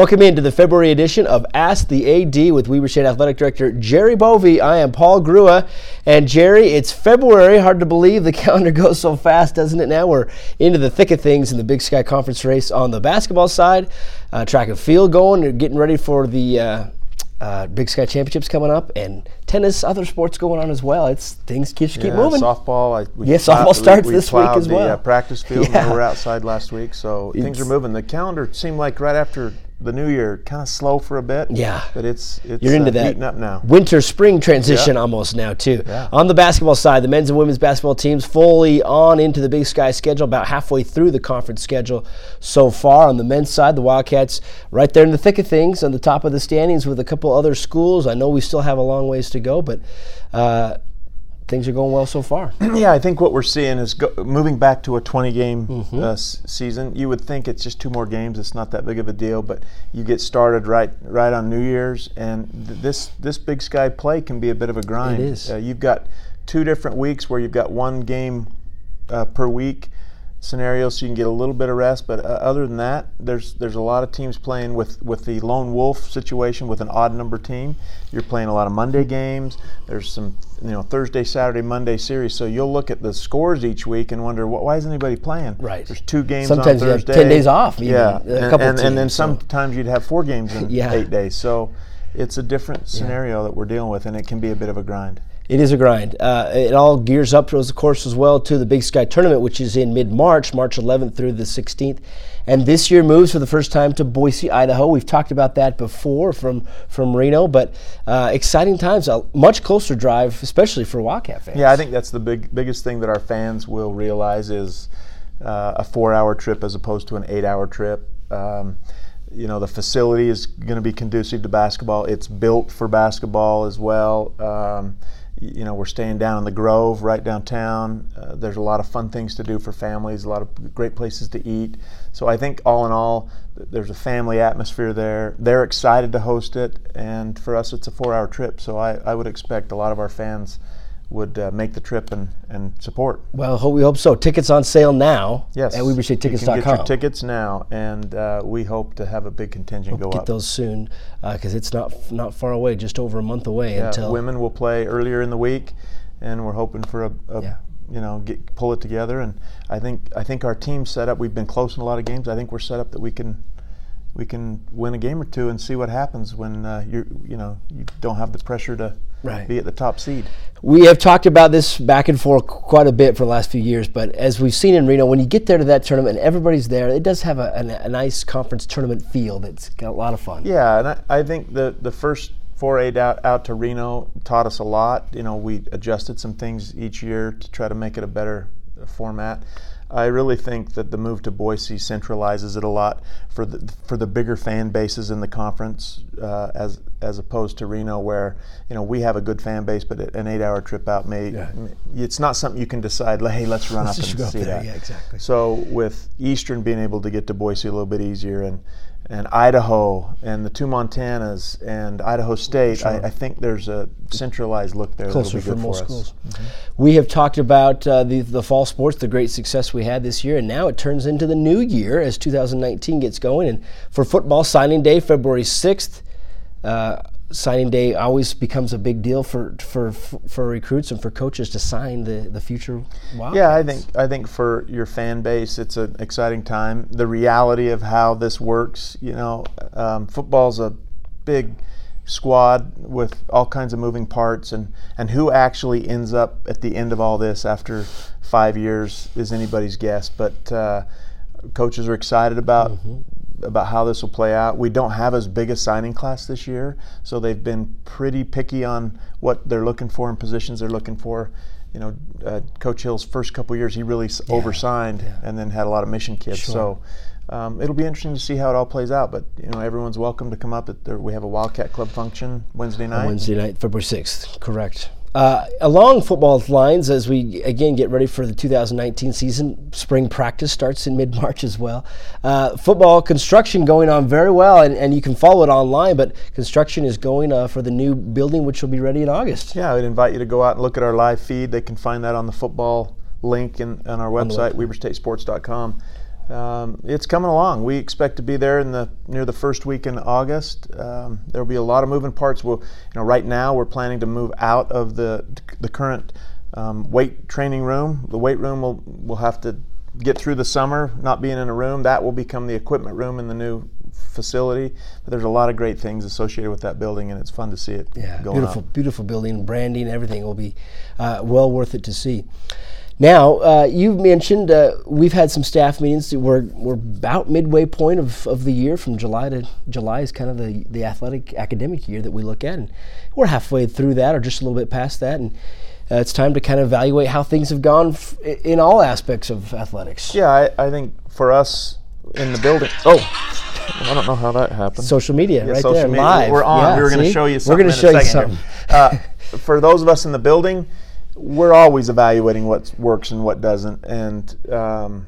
Welcome into the February edition of Ask the AD with Weber State Athletic Director Jerry Bovee. I am Paul Grua. And Jerry, it's February. Hard to believe the calendar goes so fast, doesn't it? Now we're into the thick of things in the Big Sky Conference race on the basketball side. Uh, track and field going, getting ready for the. Uh, uh, Big Sky Championships coming up, and tennis, other sports going on as well. It's things keep, keep yeah, moving. Softball, I, we yeah, softball starts we, we this week as well. The, uh, practice field, yeah. we were outside last week, so it's, things are moving. The calendar seemed like right after the new year, kind of slow for a bit. Yeah, but it's it's you're into uh, that up now. Winter spring transition yeah. almost now too. Yeah. On the basketball side, the men's and women's basketball teams fully on into the Big Sky schedule, about halfway through the conference schedule so far. On the men's side, the Wildcats right there in the thick of things, on the top of the standings with a couple other schools. I know we still have a long ways to go, but. Uh, things are going well so far. yeah, I think what we're seeing is go, moving back to a 20 game mm-hmm. uh, s- season. You would think it's just two more games; it's not that big of a deal. But you get started right right on New Year's, and th- this this Big Sky play can be a bit of a grind. It is. Uh, you've got two different weeks where you've got one game uh, per week scenario, so you can get a little bit of rest. But uh, other than that, there's there's a lot of teams playing with with the lone wolf situation with an odd number team. You're playing a lot of Monday games. There's some you know Thursday, Saturday, Monday series. So you'll look at the scores each week and wonder why isn't anybody playing? Right. There's two games Sometimes on you have ten days off. Even, yeah, a and, and, teams, and then so. sometimes you'd have four games in Yeah. eight days. So it's a different scenario that we're dealing with, and it can be a bit of a grind. It is a grind. Uh, it all gears up, of course, as well to the Big Sky Tournament, which is in mid-March, March 11th through the 16th, and this year moves for the first time to Boise, Idaho. We've talked about that before from from Reno, but uh, exciting times. A much closer drive, especially for Wildcat fans. Yeah, I think that's the big biggest thing that our fans will realize is uh, a four-hour trip as opposed to an eight-hour trip. Um, you know, the facility is going to be conducive to basketball. It's built for basketball as well. Um, you know, we're staying down in the Grove, right downtown. Uh, there's a lot of fun things to do for families, a lot of great places to eat. So I think all in all, there's a family atmosphere there. They're excited to host it, and for us, it's a four-hour trip. So I, I would expect a lot of our fans would uh, make the trip and, and support. Well, hope, we hope so. Tickets on sale now Yes. at You can get your tickets now, and uh, we hope to have a big contingent go Get up. those soon because it's not not far away, just over a month away Yeah, until women will play earlier in the week, and we're hoping for a, a Yeah. you know get pull it together. And I think I think our team's set up. We've been close in a lot of games. I think we're set up that we can we can win a game or two and see what happens when uh, you you know you don't have the pressure to Right. be at the top seed. We have talked about this back and forth quite a bit for the last few years, but as we've seen in Reno, when you get there to that tournament and everybody's there, it does have a, a, a nice conference tournament feel that's got a lot of fun. Yeah, and I, I think the the first foray out out to Reno taught us a lot. You know, we adjusted some things each year to try to make it a better format. I really think that the move to Boise centralizes it a lot for the for the bigger fan bases in the conference, uh, as as opposed to Reno, where you know we have a good fan base, but an eight-hour trip out may Yeah. it's not something you can decide. Hey, let's run Let's up and go up see that. Yeah, exactly. So with Eastern being able to get to Boise a little bit easier, and and Idaho and the two Montanas and Idaho State, I, I think there's a centralized look there Closer that'll for be most for us. schools. We have talked about uh, the, the fall sports, the great success we had this year, and now it turns into the new year as 2019 gets going. And for football, signing day, February 6th. Uh, signing day always becomes a big deal for, for for recruits and for coaches to sign the, the future Wildcats. Yeah, I think I think for your fan base, it's an exciting time. The reality of how this works, you know, um, football's a big squad with all kinds of moving parts, and and who actually ends up at the end of all this after five years is anybody's guess. But uh, coaches are excited about about how this will play out. We don't have as big a signing class this year, so they've been pretty picky on what they're looking for and positions they're looking for. You know, uh, Coach Hill's first couple years, he really s oversigned and then had a lot of mission kids. So um, it'll be interesting to see how it all plays out. But you know, everyone's welcome to come up. At the, we have a Wildcat Club function Wednesday night. Wednesday night, February 6th, correct. Uh, along football lines, as we again get ready for the 2019 season, spring practice starts in mid March as well. Uh, football construction going on very well, and, and you can follow it online, but construction is going uh, for the new building, which will be ready in August. Yeah, I'd invite you to go out and look at our live feed. They can find that on the football link in, on our website, WeberStateSports.com. um, it's coming along. We expect to be there in the near the first week in August. Um, there will be a lot of moving parts. We'll, you know, right now we're planning to move out of the the current um, weight training room. The weight room will will have to get through the summer, not being in a room. That will become the equipment room in the new facility. But there's a lot of great things associated with that building, and it's fun to see it. Yeah, beautiful, up. beautiful building, branding, everything will be uh, well worth it to see. Now, uh, you mentioned uh, we've had some staff meetings. We're, we're about midway point of, of the year from July to July is kind of the, the athletic academic year that we look at. And we're halfway through that or just a little bit past that. And uh, it's time to kind of evaluate how things have gone f- in all aspects of athletics. Yeah, I, I think for us in the building. Oh, I don't know how that happened. Social media, yeah, right social there, media. live. We're on. Yeah, we were going to show you something. We're going to show you something. Uh, for those of us in the building, we're always evaluating what works and what doesn't, and um,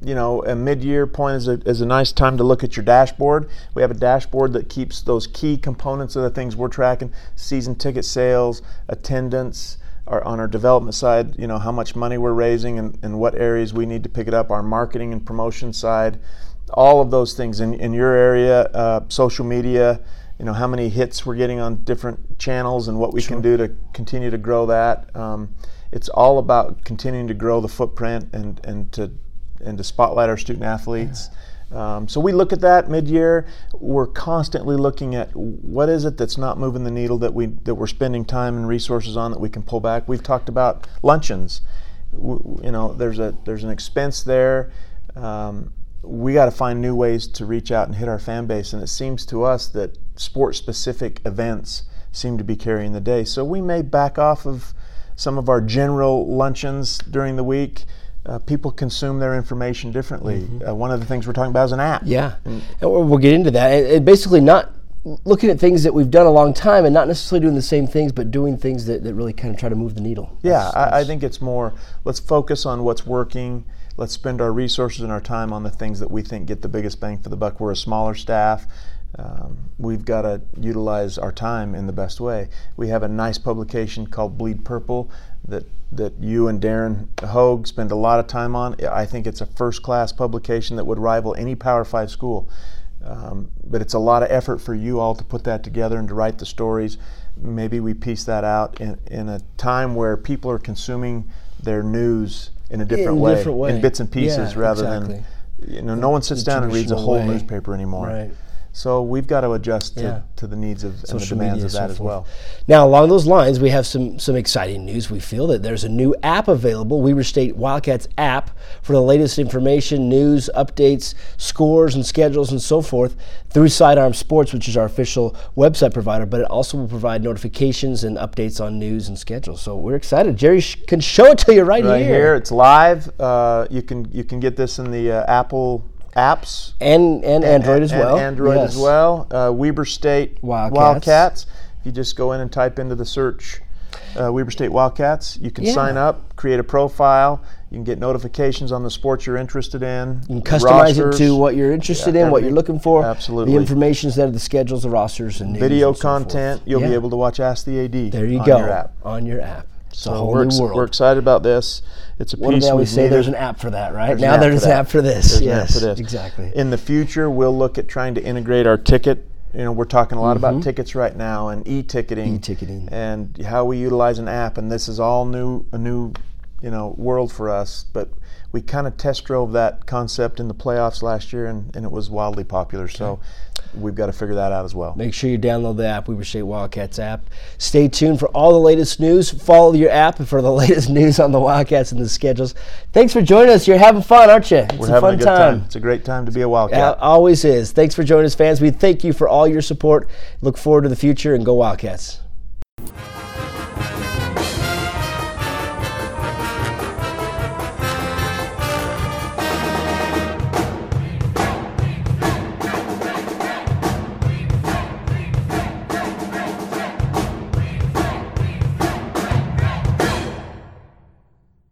you know, a mid-year point is a, is a nice time to look at your dashboard. We have a dashboard that keeps those key components of the things we're tracking: season ticket sales, attendance. Our, on our development side, you know how much money we're raising and, and what areas we need to pick it up. Our marketing and promotion side, all of those things in, in your area, uh, social media, you know how many hits we're getting on different channels and what we sure. can do to continue to grow that. Um, it's all about continuing to grow the footprint and and to and to spotlight our student athletes. Yeah. Um, so we look at that mid-year. We're constantly looking at what is it that's not moving the needle that we that we're spending time and resources on that we can pull back. We've talked about luncheons. you know, there's a there's an expense there. Um, we got to find new ways to reach out and hit our fan base. And it seems to us that sport specific events seem to be carrying the day. So we may back off of some of our general luncheons during the week. Uh, people consume their information differently. Mm-hmm. Uh, one of the things we're talking about is an app. Yeah, and we'll get into that. It, it basically not looking at things that we've done a long time and not necessarily doing the same things, but doing things that, that really kind of try to move the needle. Yeah, that's, that's I, I, think it's more let's focus on what's working let's spend our resources and our time on the things that we think get the biggest bang for the buck. We're a smaller staff. Um, we've got to utilize our time in the best way. We have a nice publication called Bleed Purple that that you and Darren Hogue spend a lot of time on. I think it's a first class publication that would rival any Power Five school. Um, but it's a lot of effort for you all to put that together and to write the stories. Maybe we piece that out in, in a time where people are consuming their news in a different, in way, different way, in bits and pieces, yeah, rather exactly. than you know, no one sits down and reads a whole way. newspaper anymore. Right. So we've got to adjust to, Yeah. to the needs of and the demands of so that as well. Now, along those lines, we have some some exciting news. We feel that there's a new app available, Weber State Wildcats app, for the latest information, news, updates, scores, and schedules, and so forth through Sidearm Sports, which is our official website provider. But it also will provide notifications and updates on news and schedules. So we're excited. Jerry sh- can show it to you right, here. Right here, it's live. Uh, you can you can get this in the uh, Apple apps and and and Android as and well. Android Yes. as well. Uh, Weber State Wildcats. If you just go in and type into the search uh, Weber State Wildcats, you can Yeah. sign up, create a profile. You can get notifications on the sports you're interested in. You can customize it to what you're interested Yeah, in, what you're looking for. Absolutely. The information's there, the schedules, the rosters, and news Video and so forth. content. You'll Yeah. be able to watch Ask the AD. There you on go Your app. on your app. It's a So whole we're, new world. we're excited about this. It's a what do piece they always we've say? needed- There's an app for that, right? There's now an there's an app for this. There's yes, for this. exactly. In the future, we'll look at trying to integrate our ticket. You know, we're talking a lot about mm-hmm. tickets right now and e-ticketing, E-ticketing. and how we utilize an app. And this is all new, a new, you know, world for us. But we kind of test drove that concept in the playoffs last year, and, and it was wildly popular. So we've got to figure that out as well. Make sure you download the app, Weber State Wildcats app. Stay tuned for all the latest news. Follow your app for the latest news on the Wildcats and the schedules. Thanks for joining us. You're having fun, aren't you? It's We're a having fun a good time. It's a great time to be a Wildcat. Yeah, always is. Thanks for joining us, fans. We thank you for all your support. Look forward to the future and go Wildcats.